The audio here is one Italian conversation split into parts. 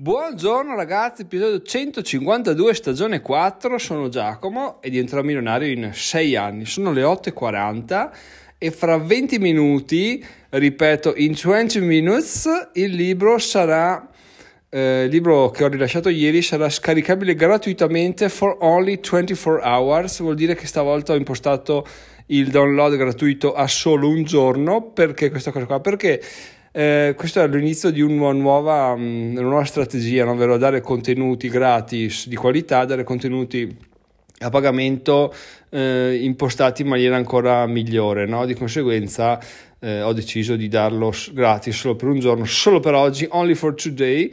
Buongiorno ragazzi, episodio 152, stagione 4, sono Giacomo e diventerò milionario in 6 anni, sono le 8.40 e fra 20 minuti, ripeto, in 20 minutes il libro sarà, eh, il libro che ho rilasciato ieri sarà scaricabile gratuitamente for only 24 hours, vuol dire che stavolta ho impostato il download gratuito a solo un giorno, perché questa cosa qua? Perché eh, questo è l'inizio di una nuova, mm, una nuova strategia, ovvero dare contenuti gratis di qualità, dare contenuti a pagamento eh, impostati in maniera ancora migliore. No? Di conseguenza eh, ho deciso di darlo gratis solo per un giorno, solo per oggi, only for today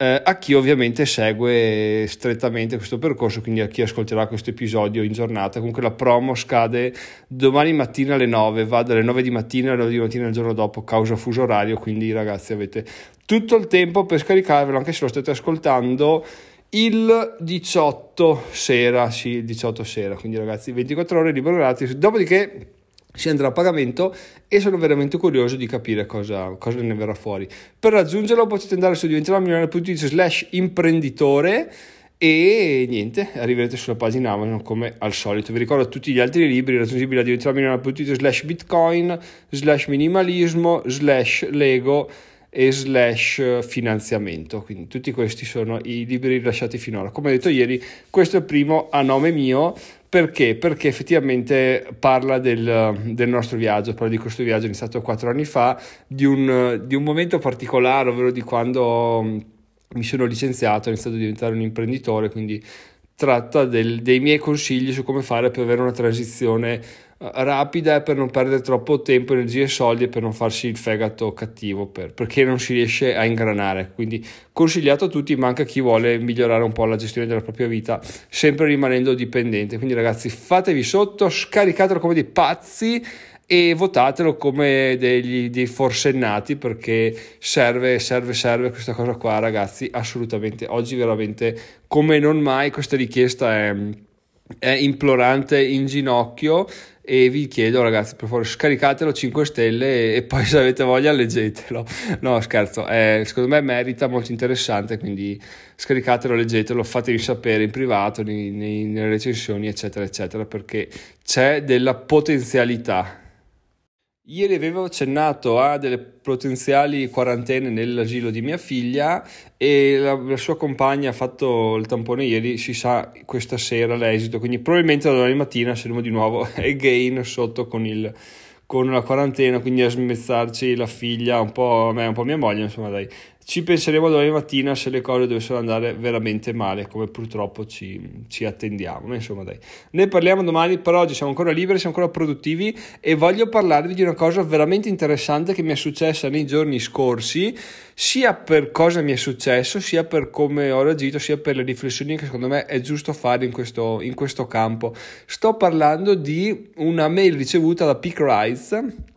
eh, a chi ovviamente segue strettamente questo percorso, quindi a chi ascolterà questo episodio in giornata. Comunque la promo scade domani mattina alle 9, va dalle 9 di mattina alle 9 di mattina il giorno dopo, causa fuso orario, quindi ragazzi avete tutto il tempo per scaricarvelo, anche se lo state ascoltando il 18 sera, sì, il 18 sera, quindi ragazzi 24 ore libero gratis, dopodiché si andrà a pagamento e sono veramente curioso di capire cosa, cosa ne verrà fuori. Per raggiungerlo potete andare su diventeròmilionario.it slash imprenditore e niente, arriverete sulla pagina Amazon come al solito. Vi ricordo tutti gli altri libri raggiungibili a diventeròmilionario.it slash bitcoin, slash minimalismo, slash lego e slash finanziamento. Quindi tutti questi sono i libri rilasciati finora. Come detto ieri, questo è il primo a nome mio perché? Perché effettivamente parla del, del, nostro viaggio, parla di questo viaggio iniziato quattro anni fa, di un, di un momento particolare, ovvero di quando mm, mi sono licenziato, ho iniziato a diventare un imprenditore, quindi tratta del, dei miei consigli su come fare per avere una transizione rapida per non perdere troppo tempo, energie e soldi e per non farsi il fegato cattivo per, perché non si riesce a ingranare. Quindi consigliato a tutti, ma anche a chi vuole migliorare un po' la gestione della propria vita, sempre rimanendo dipendente. Quindi ragazzi, fatevi sotto, scaricatelo come dei pazzi e votatelo come degli, dei forsennati perché serve, serve, serve questa cosa qua ragazzi, assolutamente. Oggi veramente come non mai questa richiesta è, è implorante in ginocchio e vi chiedo ragazzi per favore scaricatelo 5 stelle e, poi se avete voglia leggetelo. No scherzo eh, secondo me merita molto interessante quindi scaricatelo leggetelo fatevi sapere in privato nei, nei, nelle recensioni eccetera eccetera perché c'è della potenzialità Ieri avevo accennato a delle potenziali quarantene nell'asilo di mia figlia e la, la, sua compagna ha fatto il tampone ieri, si sa questa sera l'esito, quindi probabilmente domani mattina saremo di nuovo again sotto con, il, con la quarantena, quindi a smezzarci la figlia, un po' me, un po' mia moglie, insomma dai, ci penseremo domani mattina se le cose dovessero andare veramente male, come purtroppo ci, ci, attendiamo. Insomma, dai. Ne parliamo domani, per oggi siamo ancora liberi, siamo ancora produttivi e voglio parlarvi di una cosa veramente interessante che mi è successa nei giorni scorsi, sia per cosa mi è successo, sia per come ho reagito, sia per le riflessioni che secondo me è giusto fare in questo, in questo campo. Sto parlando di una mail ricevuta da Peak Rise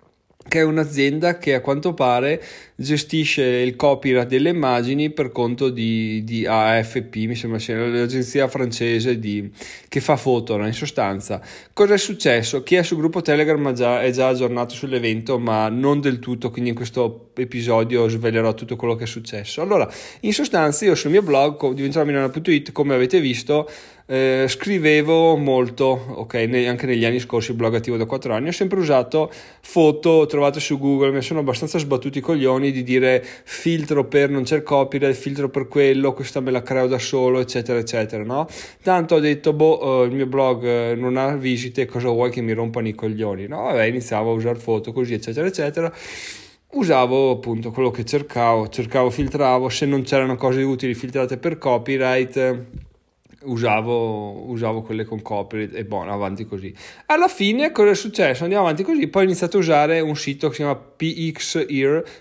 che è un'azienda che a quanto pare gestisce il copyright delle immagini per conto di, di AFP, mi sembra sia l'agenzia francese di, che fa foto, no? in sostanza. Cosa è successo? Chi è sul gruppo Telegram già, è già aggiornato sull'evento, ma non del tutto, quindi in questo episodio svelerò tutto quello che è successo. Allora, in sostanza io sul mio blog diventeromilano.it, come avete visto, eh, scrivevo molto, ok, ne, anche negli anni scorsi, blog attivo da 4 anni, ho sempre usato foto trovate su Google, mi sono abbastanza sbattuti i coglioni di dire filtro per non c'è copyright, filtro per quello, questa me la creo da solo, eccetera, eccetera, no? Tanto ho detto, boh, eh, il mio blog eh, non ha visite, cosa vuoi che mi rompano i coglioni? No, vabbè, iniziavo a usare foto così, eccetera, eccetera usavo appunto quello che cercavo, cercavo, filtravo, se non c'erano cose utili filtrate per copyright usavo, usavo quelle con copyright e buono, avanti così. Alla fine cosa è successo? Andiamo avanti così, poi ho iniziato a usare un sito che si chiama pxear.com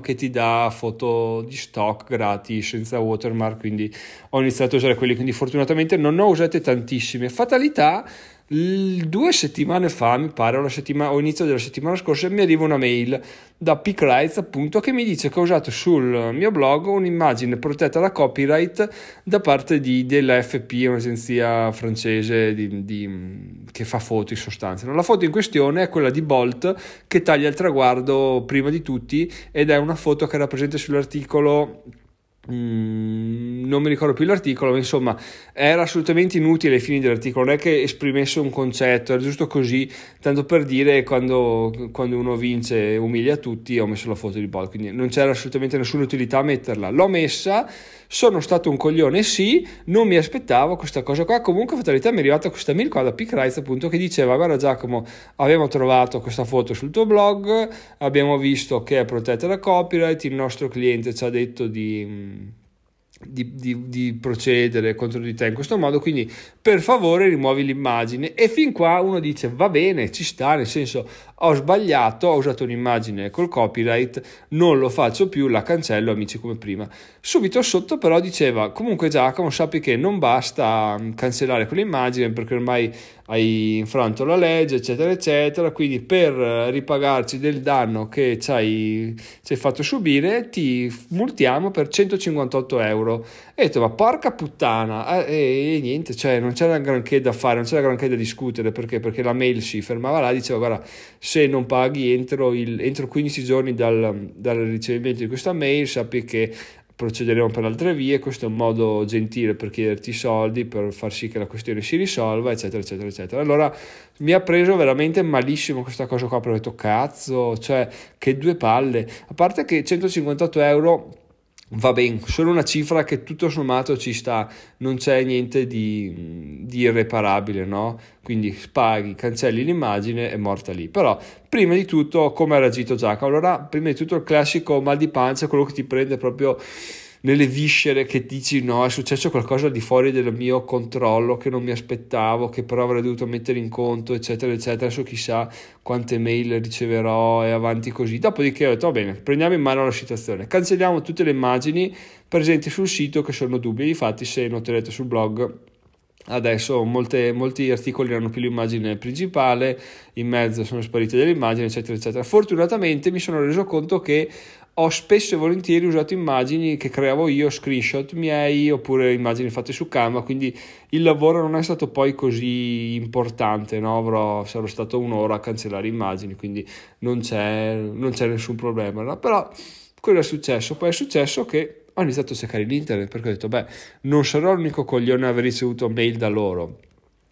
che ti dà foto di stock gratis senza watermark, quindi ho iniziato a usare quelli, quindi fortunatamente non ne ho usate tantissime. Fatalità due settimane fa, mi pare, o, inizio della settimana scorsa, mi arriva una mail da Pickrights appunto che mi dice che ho usato sul mio blog un'immagine protetta da copyright da parte di, dell'AFP, un'agenzia francese di, di, che fa foto in sostanza. La foto in questione è quella di Bolt che taglia il traguardo prima di tutti ed è una foto che era presente sull'articolo Mm, non mi ricordo più l'articolo, ma insomma era assolutamente inutile ai fini dell'articolo, non è che esprimesse un concetto, era giusto così, tanto per dire quando, quando uno vince umilia tutti, ho messo la foto di Bolt, quindi non c'era assolutamente nessuna utilità a metterla. L'ho messa, sono stato un coglione, sì, non mi aspettavo questa cosa qua, comunque fatalità mi è arrivata questa mail qua da Pickrite appunto che diceva guarda Giacomo, abbiamo trovato questa foto sul tuo blog, abbiamo visto che è protetta da copyright, il nostro cliente ci ha detto di di, di, di, procedere contro di te in questo modo, quindi per favore rimuovi l'immagine e fin qua uno dice va bene, ci sta, nel senso ho sbagliato, ho usato un'immagine col copyright, non lo faccio più, la cancello amici come prima. Subito sotto però diceva comunque Giacomo sappi che non basta mm, cancellare quell'immagine perché ormai hai infranto la legge eccetera eccetera, quindi per ripagarci del danno che ci hai, ci hai fatto subire ti multiamo per 158 euro. E detto ma porca puttana e, e niente, cioè non c'era granché da fare, non c'era granché da discutere. Perché, perché la mail si fermava là, diceva guarda se non paghi entro, il, entro 15 giorni dal, dal ricevimento di questa mail sappi che procederemo per altre vie, questo è un modo gentile per chiederti soldi, per far sì che la questione si risolva, eccetera, eccetera, eccetera. Allora mi ha preso veramente malissimo questa cosa qua, perché ho detto cazzo, cioè che due palle, a parte che 158 euro va bene, solo una cifra che tutto sommato ci sta, non c'è niente di, di, irreparabile, no? Quindi paghi, cancelli l'immagine, è morta lì. Però, prima di tutto, come ha reagito Giacomo? Allora, prima di tutto il classico mal di pancia, quello che ti prende proprio nelle viscere che dici no, è successo qualcosa di fuori del mio controllo che non mi aspettavo, che però avrei dovuto mettere in conto, eccetera, eccetera. Adesso chissà quante mail riceverò e avanti così. Dopodiché ho detto, va bene, prendiamo in mano la situazione, cancelliamo tutte le immagini presenti sul sito che sono dubbie. Infatti, se noterete sul blog Adesso molte, molti articoli hanno più l'immagine principale, in mezzo sono sparite delle immagini, eccetera, eccetera. Fortunatamente mi sono reso conto che ho spesso e volentieri usato immagini che creavo io, screenshot miei oppure immagini fatte su Canva, quindi il lavoro non è stato poi così importante, no? Avrò, sarò stato un'ora a cancellare immagini, quindi non c'è, non c'è nessun problema. No? Però cosa è successo? Poi è successo che ho iniziato a cercare l'internet perché ho detto, beh, non sarò l'unico coglione a aver ricevuto mail da loro.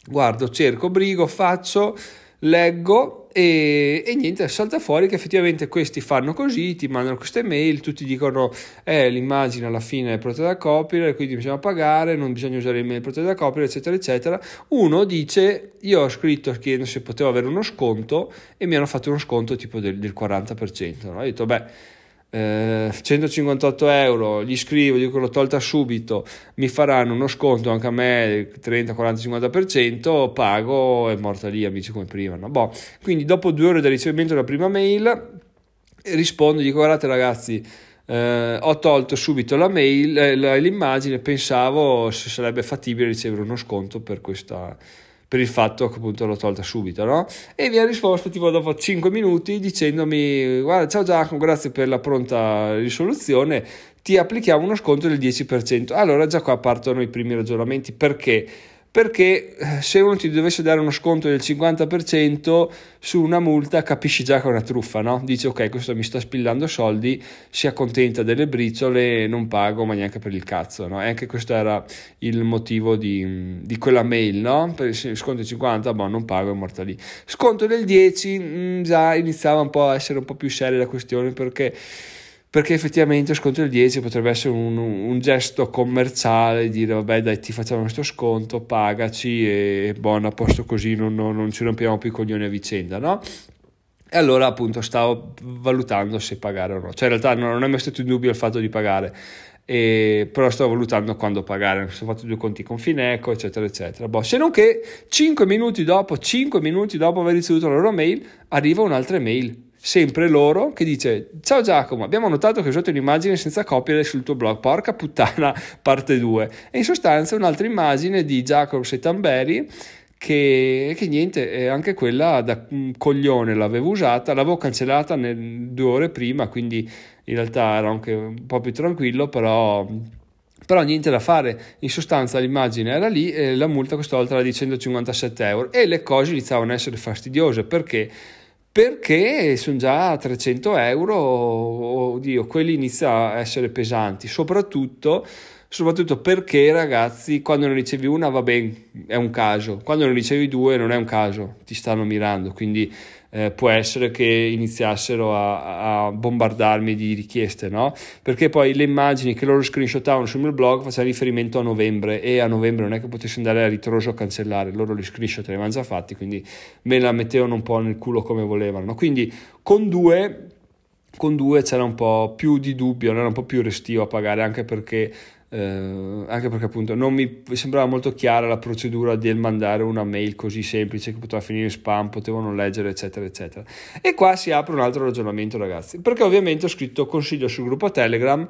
Guardo, cerco, brigo, faccio, leggo e, e, niente, salta fuori che effettivamente questi fanno così, ti mandano queste mail, tutti dicono eh, l'immagine alla fine è protetta da copyright, quindi bisogna pagare, non bisogna usare email protetta da copyright, eccetera, eccetera. Uno dice, io ho scritto chiedendo se potevo avere uno sconto e mi hanno fatto uno sconto tipo del, del 40%. No? Ho detto, beh eh, 158 euro, gli scrivo, dico l'ho tolta subito, mi faranno uno sconto anche a me 30, 40, 50%, pago è morta lì, amici come prima. No? Boh. Quindi dopo due ore dal ricevimento della prima mail rispondo, dico guardate ragazzi, eh, ho tolto subito la mail, eh, l'immagine, pensavo se sarebbe fattibile ricevere uno sconto per questa per il fatto che appunto l'ho tolta subito, no? E mi ha risposto tipo dopo 5 minuti dicendomi guarda ciao Giacomo, grazie per la pronta risoluzione, ti applichiamo uno sconto del 10%. Allora già qua partono i primi ragionamenti perché perché eh, se uno ti dovesse dare uno sconto del 50% su una multa capisci già che è una truffa, no? Dici ok questo mi sta spillando soldi, si accontenta delle briciole non pago ma neanche per il cazzo, no? E anche questo era il motivo di, di quella mail, no? Per il sconto del 50, boh non pago, è morta lì. Sconto del 10, mh, mm, già iniziava un po' a essere un po' più seria la questione perché perché effettivamente sconto del 10 potrebbe essere un, un, gesto commerciale, dire vabbè dai ti facciamo questo sconto, pagaci e buono a posto così non, non, non ci rompiamo più i coglioni a vicenda, no? E allora appunto stavo valutando se pagare o no, cioè in realtà non è mai stato in dubbio il fatto di pagare, e, però stavo valutando quando pagare, ho fatto due conti con Fineco eccetera eccetera. Boh, se non che 5 minuti dopo, 5 minuti dopo aver ricevuto la loro mail, arriva un'altra mail sempre loro che dice ciao Giacomo abbiamo notato che hai usato un'immagine senza copyright sul tuo blog. Porca puttana parte 2 e in sostanza un'altra immagine di Giacomo Setamberi che, che niente anche quella da coglione l'avevo usata l'avevo cancellata nel, due ore prima quindi in realtà ero anche un po' più tranquillo però però niente da fare, in sostanza l'immagine era lì e la multa quest'altra era di 157 euro e le cose iniziavano a essere fastidiose perché perché sono già 300 euro, oddio, quelli iniziano a essere pesanti, soprattutto, soprattutto perché ragazzi, quando ne ricevi una va bene, è un caso, quando ne ricevi due non è un caso, ti stanno mirando, quindi eh, può essere che iniziassero a, a, bombardarmi di richieste, no? Perché poi le immagini che loro screenshotavano sul mio blog facevano riferimento a novembre e a novembre non è che potessi andare a ritroso a cancellare, loro li screenshot li avevano già fatti, quindi me la mettevano un po' nel culo come volevano. No? Quindi con due con due c'era un po' più di dubbio, era un po' più restio a pagare anche perché eh, anche perché appunto non mi sembrava molto chiara la procedura del mandare una mail così semplice che poteva finire in spam, potevo non leggere eccetera eccetera e qua si apre un altro ragionamento ragazzi perché ovviamente ho scritto consiglio sul gruppo telegram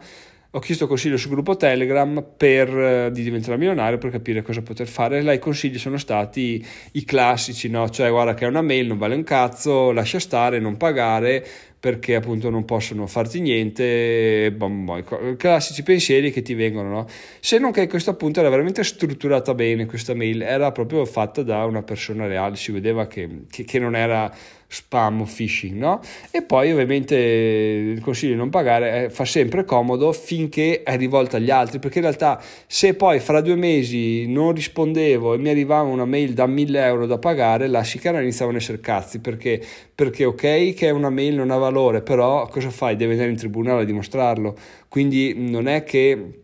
ho chiesto consiglio sul gruppo Telegram per, eh, di diventare milionario per capire cosa poter fare. Là i consigli sono stati i classici, no? Cioè, guarda che è una mail, non vale un cazzo, lascia stare, non pagare, perché appunto non possono farti niente, bom, bom, classici pensieri che ti vengono, no? Se non che questa appunto era veramente strutturata bene, questa mail era proprio fatta da una persona reale, si vedeva che, che, che non era spam o phishing, no? E poi ovviamente il consiglio di non pagare eh, fa sempre comodo finché è rivolta agli altri, perché in realtà se poi fra due mesi non rispondevo e mi arrivava una mail da 1000 euro da pagare, la sicana iniziavano a essere cazzi, perché, perché ok che una mail non ha valore, però cosa fai? Devi andare in tribunale a dimostrarlo, quindi non è che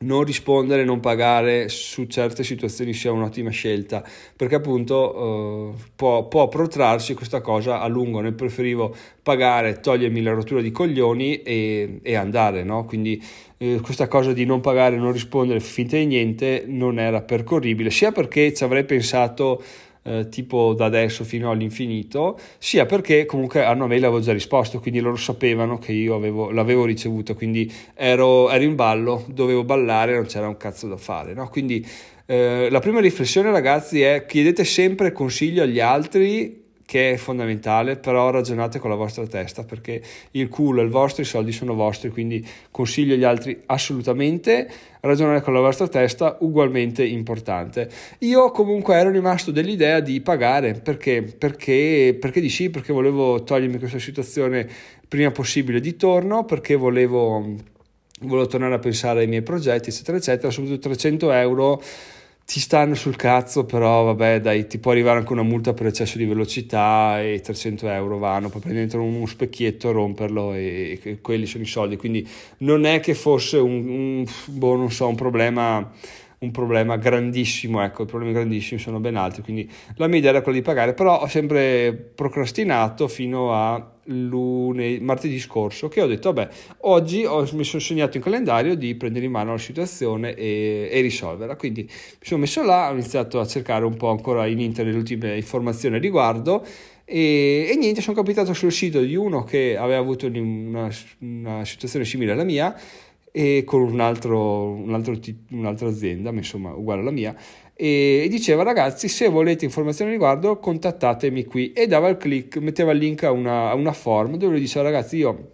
non rispondere, non pagare su certe situazioni sia un'ottima scelta perché appunto eh, può, può, protrarsi questa cosa a lungo. Ne preferivo pagare, togliermi la rottura di coglioni e, e andare, no? Quindi eh, questa cosa di non pagare, non rispondere, finta di niente non era percorribile, sia perché ci avrei pensato eh, tipo da adesso fino all'infinito, sia perché comunque a una mail avevo già risposto, quindi loro sapevano che io avevo, l'avevo ricevuto, quindi ero, ero, in ballo, dovevo ballare, non c'era un cazzo da fare. No? Quindi eh, la prima riflessione ragazzi è chiedete sempre consiglio agli altri che è fondamentale, però ragionate con la vostra testa perché il culo è il vostro, i soldi sono vostri, quindi consiglio agli altri assolutamente, ragionare con la vostra testa ugualmente importante. Io comunque ero rimasto dell'idea di pagare perché, perché, perché di sì, perché volevo togliermi questa situazione prima possibile di torno, perché volevo, volevo tornare a pensare ai miei progetti, eccetera, eccetera, soprattutto 300 euro ti stanno sul cazzo, però vabbè, dai, ti può arrivare anche una multa per eccesso di velocità e 300 euro vanno, poi prendi dentro uno specchietto, romperlo e, e, quelli sono i soldi. Quindi non è che fosse un, un, boh, so, un problema un problema grandissimo, ecco, i problemi grandissimi sono ben altri, quindi la mia idea era quella di pagare, però ho sempre procrastinato fino a lunedì, martedì scorso che ho detto vabbè oggi ho, mi sono segnato in calendario di prendere in mano la situazione e, e, risolverla. Quindi mi sono messo là ho iniziato a cercare un po' ancora in internet le ultime informazioni a riguardo e, e, niente sono capitato sul sito di uno che aveva avuto una, una situazione simile alla mia e con un altro, un altro, un'altra azienda ma insomma uguale alla mia e diceva ragazzi se volete informazioni riguardo contattatemi qui. E dava il click, metteva il link a una, a una form dove diceva ragazzi io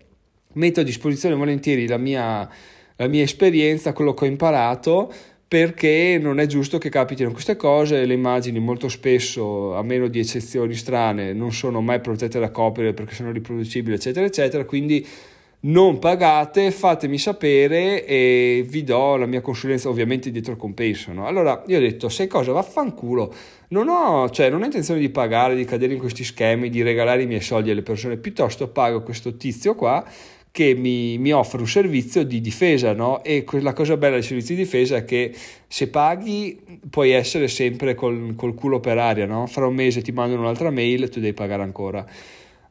metto a disposizione volentieri la mia, la mia esperienza, quello che ho imparato perché non è giusto che capitino queste cose, le immagini molto spesso, a meno di eccezioni strane, non sono mai protette da copyright perché sono riproducibili, eccetera, eccetera, quindi non pagate, fatemi sapere e vi do la mia consulenza ovviamente dietro compenso. No? Allora io ho detto, sai cosa, vaffanculo, non ho, cioè, non ho intenzione di pagare, di cadere in questi schemi, di regalare i miei soldi alle persone, piuttosto pago questo tizio qua che mi, mi offre un servizio di difesa, no? E la cosa bella dei servizi di difesa è che se paghi puoi essere sempre col, col culo per aria, no? Fra un mese ti mandano un'altra mail e tu devi pagare ancora.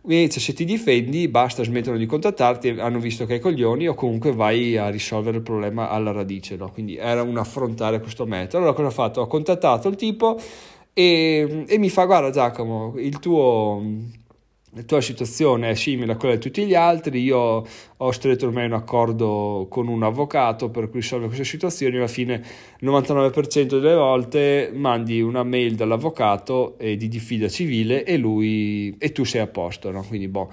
Invece se ti difendi basta smettono di contattarti, hanno visto che hai coglioni o comunque vai a risolvere il problema alla radice, no? quindi era un affrontare questo metodo. Allora cosa ho fatto? Ho contattato il tipo e, e mi fa guarda Giacomo, il tuo la tua situazione è simile a quella di tutti gli altri, io ho stretto ormai un accordo con un avvocato per risolvere queste situazioni, alla fine il 99% delle volte mandi una mail dall'avvocato eh, di diffida civile e, lui, e tu sei a posto, no? quindi boh.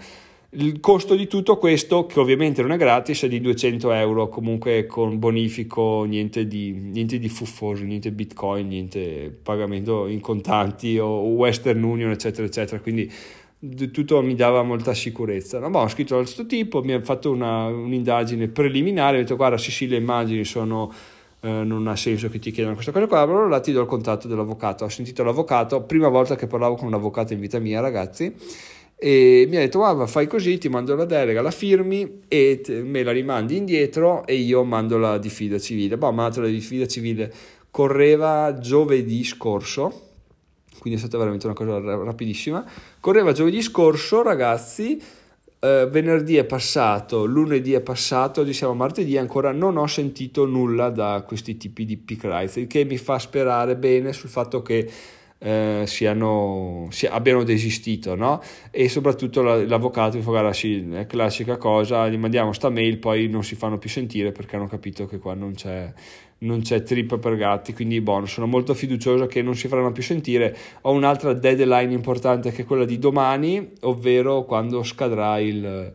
Il costo di tutto questo, che ovviamente non è gratis, è di 200 euro, comunque con bonifico, niente di, niente di fuffoso, niente bitcoin, niente pagamento in contanti o Western Union, eccetera, eccetera. Quindi tutto mi dava molta sicurezza. No, boh, ho scritto a questo tipo, mi ha fatto una, un'indagine preliminare, ho detto guarda sì sì le immagini sono... Eh, non ha senso che ti chiedano questa cosa qua, allora ti do il contatto dell'avvocato. Ho sentito l'avvocato, prima volta che parlavo con un avvocato in vita mia, ragazzi, e mi ha detto guarda fai così ti mando la delega la firmi e te, me la rimandi indietro e io mando la diffida civile boh, ma la diffida civile correva giovedì scorso quindi è stata veramente una cosa rapidissima. Correva giovedì scorso ragazzi. Eh, venerdì è passato lunedì è passato oggi siamo martedì ancora non ho sentito nulla da questi tipi di pick rights il che mi fa sperare bene sul fatto che eh, siano, si, abbiano desistito, no? E soprattutto la, l'avvocato mi fa guarda sì, è classica cosa, gli mandiamo sta mail, poi non si fanno più sentire perché hanno capito che qua non c'è, non c'è trip per gatti, quindi buono, sono molto fiducioso che non si faranno più sentire. Ho un'altra deadline importante che è quella di domani, ovvero quando scadrà il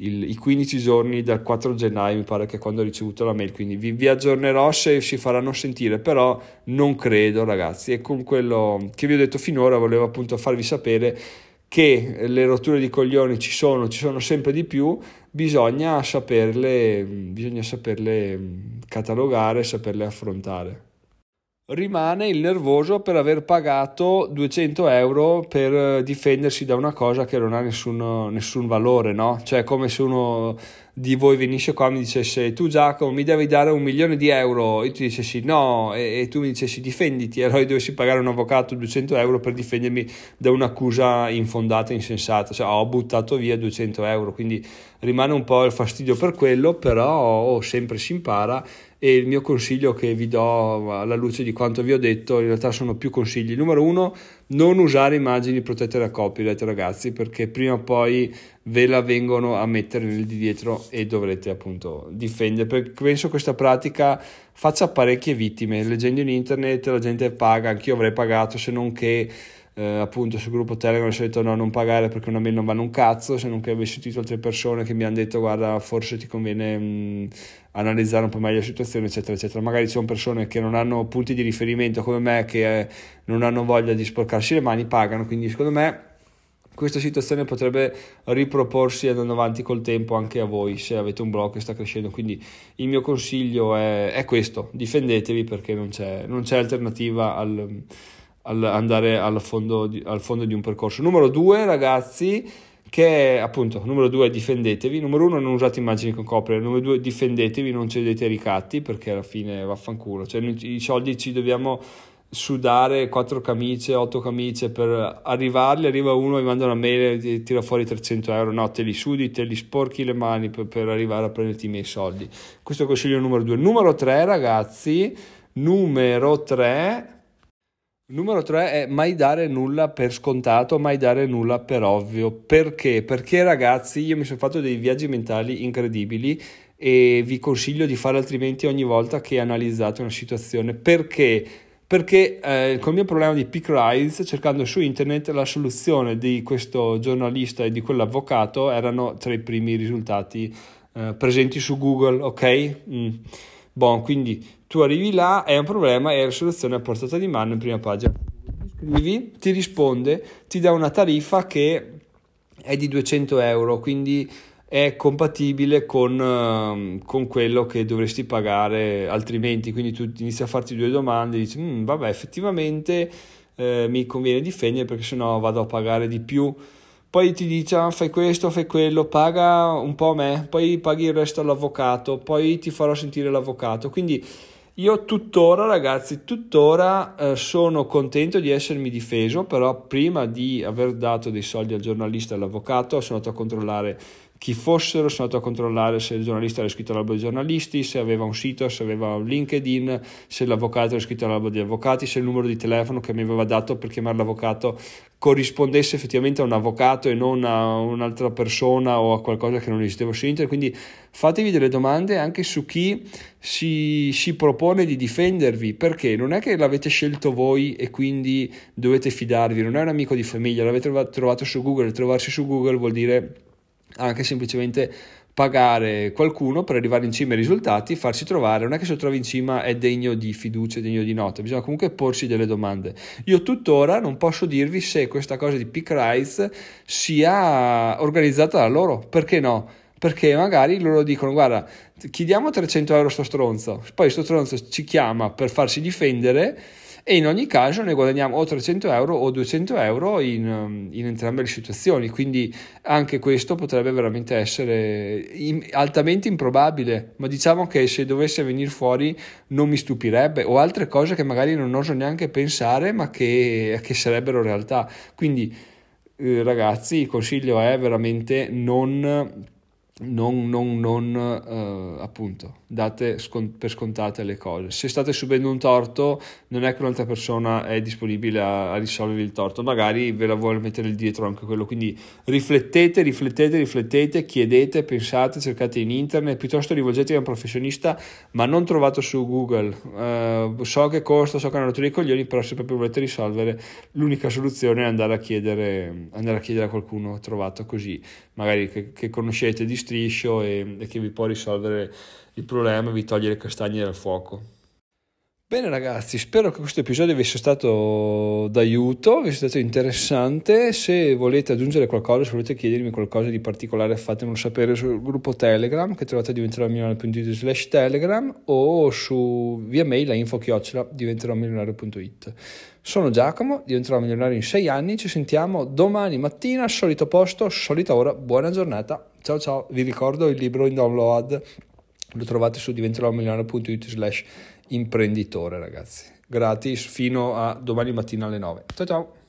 il, i 15 giorni dal 4 gennaio, mi pare che quando ho ricevuto la mail, quindi vi, vi, aggiornerò se si faranno sentire, però non credo ragazzi. E con quello che vi ho detto finora volevo appunto farvi sapere che le rotture di coglioni ci sono, ci sono sempre di più, bisogna saperle, bisogna saperle catalogare, saperle affrontare rimane il nervoso per aver pagato 200 euro per eh, difendersi da una cosa che non ha nessun, nessun valore, no? Cioè, come se uno di voi venisse qua e mi dicesse tu Giacomo mi devi dare un milione di euro. Io ti dicessi no. E, e tu mi dicessi difenditi. E allora io dovessi pagare un avvocato 200 euro per difendermi da un'accusa infondata, insensata. Cioè ho buttato via 200 euro. Quindi rimane un po' il fastidio per quello però oh, sempre si impara e il mio consiglio che vi do alla luce di quanto vi ho detto in realtà sono più consigli. Numero uno non usare immagini protette da copyright ragazzi perché prima o poi ve la vengono a mettere nel di dietro e dovrete appunto difendere. Perché penso questa pratica faccia parecchie vittime. Leggendo in internet la gente paga anch'io avrei pagato se non che eh, appunto sul gruppo Telegram ho detto no non pagare perché una mail non vanno un cazzo se non che avessi sentito altre persone che mi hanno detto guarda forse ti conviene mh, analizzare un po' meglio la situazione eccetera eccetera. Magari ci sono persone che non hanno punti di riferimento come me che eh, non hanno voglia di sporcarsi le mani pagano. Quindi secondo me questa situazione potrebbe riproporsi andando avanti col tempo anche a voi se avete un blog che sta crescendo. Quindi il mio consiglio è, è questo. Difendetevi perché non c'è, non c'è alternativa al andare al fondo, di, al fondo di un percorso. Numero due, ragazzi, che è appunto numero due difendetevi, numero uno non usate immagini con copre, numero due difendetevi, non cedete ai ricatti perché alla fine vaffanculo, cioè i soldi ci dobbiamo sudare quattro camicie, otto camicie per arrivarli, arriva uno e manda una mail e tira fuori 300 euro, no, te li sudi, te li sporchi le mani per, per arrivare a prenderti i miei soldi. Questo è il consiglio numero due. Numero tre, ragazzi, numero tre Numero 3 è mai dare nulla per scontato, mai dare nulla per ovvio. Perché? Perché ragazzi io mi sono fatto dei viaggi mentali incredibili e vi consiglio di fare altrimenti ogni volta che analizzate una situazione. Perché? Perché eh, con il mio problema di pick rise, cercando su internet la soluzione di questo giornalista e di quell'avvocato erano tra i primi risultati eh, presenti su Google, ok? Mm. Bon, quindi tu arrivi là, è un problema e la soluzione è a portata di mano in prima pagina. Scrivi, ti risponde, ti dà una tariffa che è di 200 euro, quindi è compatibile con, uh, con, quello che dovresti pagare altrimenti. Quindi tu inizi a farti due domande e dici, mm, vabbè, effettivamente eh, mi conviene difendere perché sennò vado a pagare di più poi ti dice ah, fai questo, fai quello, paga un po' a me, poi paghi il resto all'avvocato, poi ti farò sentire l'avvocato. Quindi io tuttora, ragazzi, tuttora eh, sono contento di essermi difeso, però prima di aver dato dei soldi al giornalista e all'avvocato sono andato a controllare chi fossero, sono andato a controllare se il giornalista era iscritto all'albo dei giornalisti, se aveva un sito, se aveva un LinkedIn, se l'avvocato era iscritto all'albo degli avvocati, se il numero di telefono che mi aveva dato per chiamare l'avvocato corrispondesse effettivamente a un avvocato e non a un'altra persona o a qualcosa che non esisteva su internet. Quindi fatevi delle domande anche su chi si, si propone di difendervi, perché non è che l'avete scelto voi e quindi dovete fidarvi, non è un amico di famiglia, l'avete trovato su Google, trovarsi su Google vuol dire anche semplicemente pagare qualcuno per arrivare in cima ai risultati, farsi trovare, non è che se lo trovi in cima è degno di fiducia, degno di nota, bisogna comunque porsi delle domande. Io tuttora non posso dirvi se questa cosa di Pick Rise sia organizzata da loro, perché no? Perché magari loro dicono guarda, chiediamo 300 euro a sto stronzo, poi sto stronzo ci chiama per farsi difendere e in ogni caso ne guadagniamo o 300 euro o 200 euro in, um, in entrambe le situazioni, quindi anche questo potrebbe veramente essere in, altamente improbabile, ma diciamo che se dovesse venire fuori non mi stupirebbe, o altre cose che magari non oso neanche pensare ma che, che sarebbero realtà. Quindi eh, ragazzi il consiglio è veramente non non, non, non uh, appunto date scont- per scontate le cose. Se state subendo un torto, non è che un'altra persona è disponibile a, a risolvere il torto, magari ve la vuole mettere dietro anche quello. Quindi riflettete, riflettete, riflettete, chiedete, pensate, cercate in internet, piuttosto rivolgetevi a un professionista, ma non trovato su Google. Uh, so che costa, so che una rottura di coglioni, però se proprio volete risolvere, l'unica soluzione è andare a chiedere, andare a, chiedere a qualcuno trovato così, magari che, che conoscete di striscio e, e che vi può risolvere il problema e vi toglie le castagne dal fuoco. Bene ragazzi, spero che questo episodio vi sia stato d'aiuto, vi sia stato interessante. Se volete aggiungere qualcosa, se volete chiedermi qualcosa di particolare, fatemelo sapere sul gruppo Telegram che trovate a diventeromilionario.it slash Telegram o su via mail a info chiocciola diventeromilionario.it. Sono Giacomo, diventerò milionario in sei anni, ci sentiamo domani mattina, solito posto, solita ora, buona giornata. Ciao ciao, vi ricordo il libro in download, lo trovate su diventeromilionario.it slash imprenditore, ragazzi. Gratis fino a domani mattina alle 9. Ciao ciao.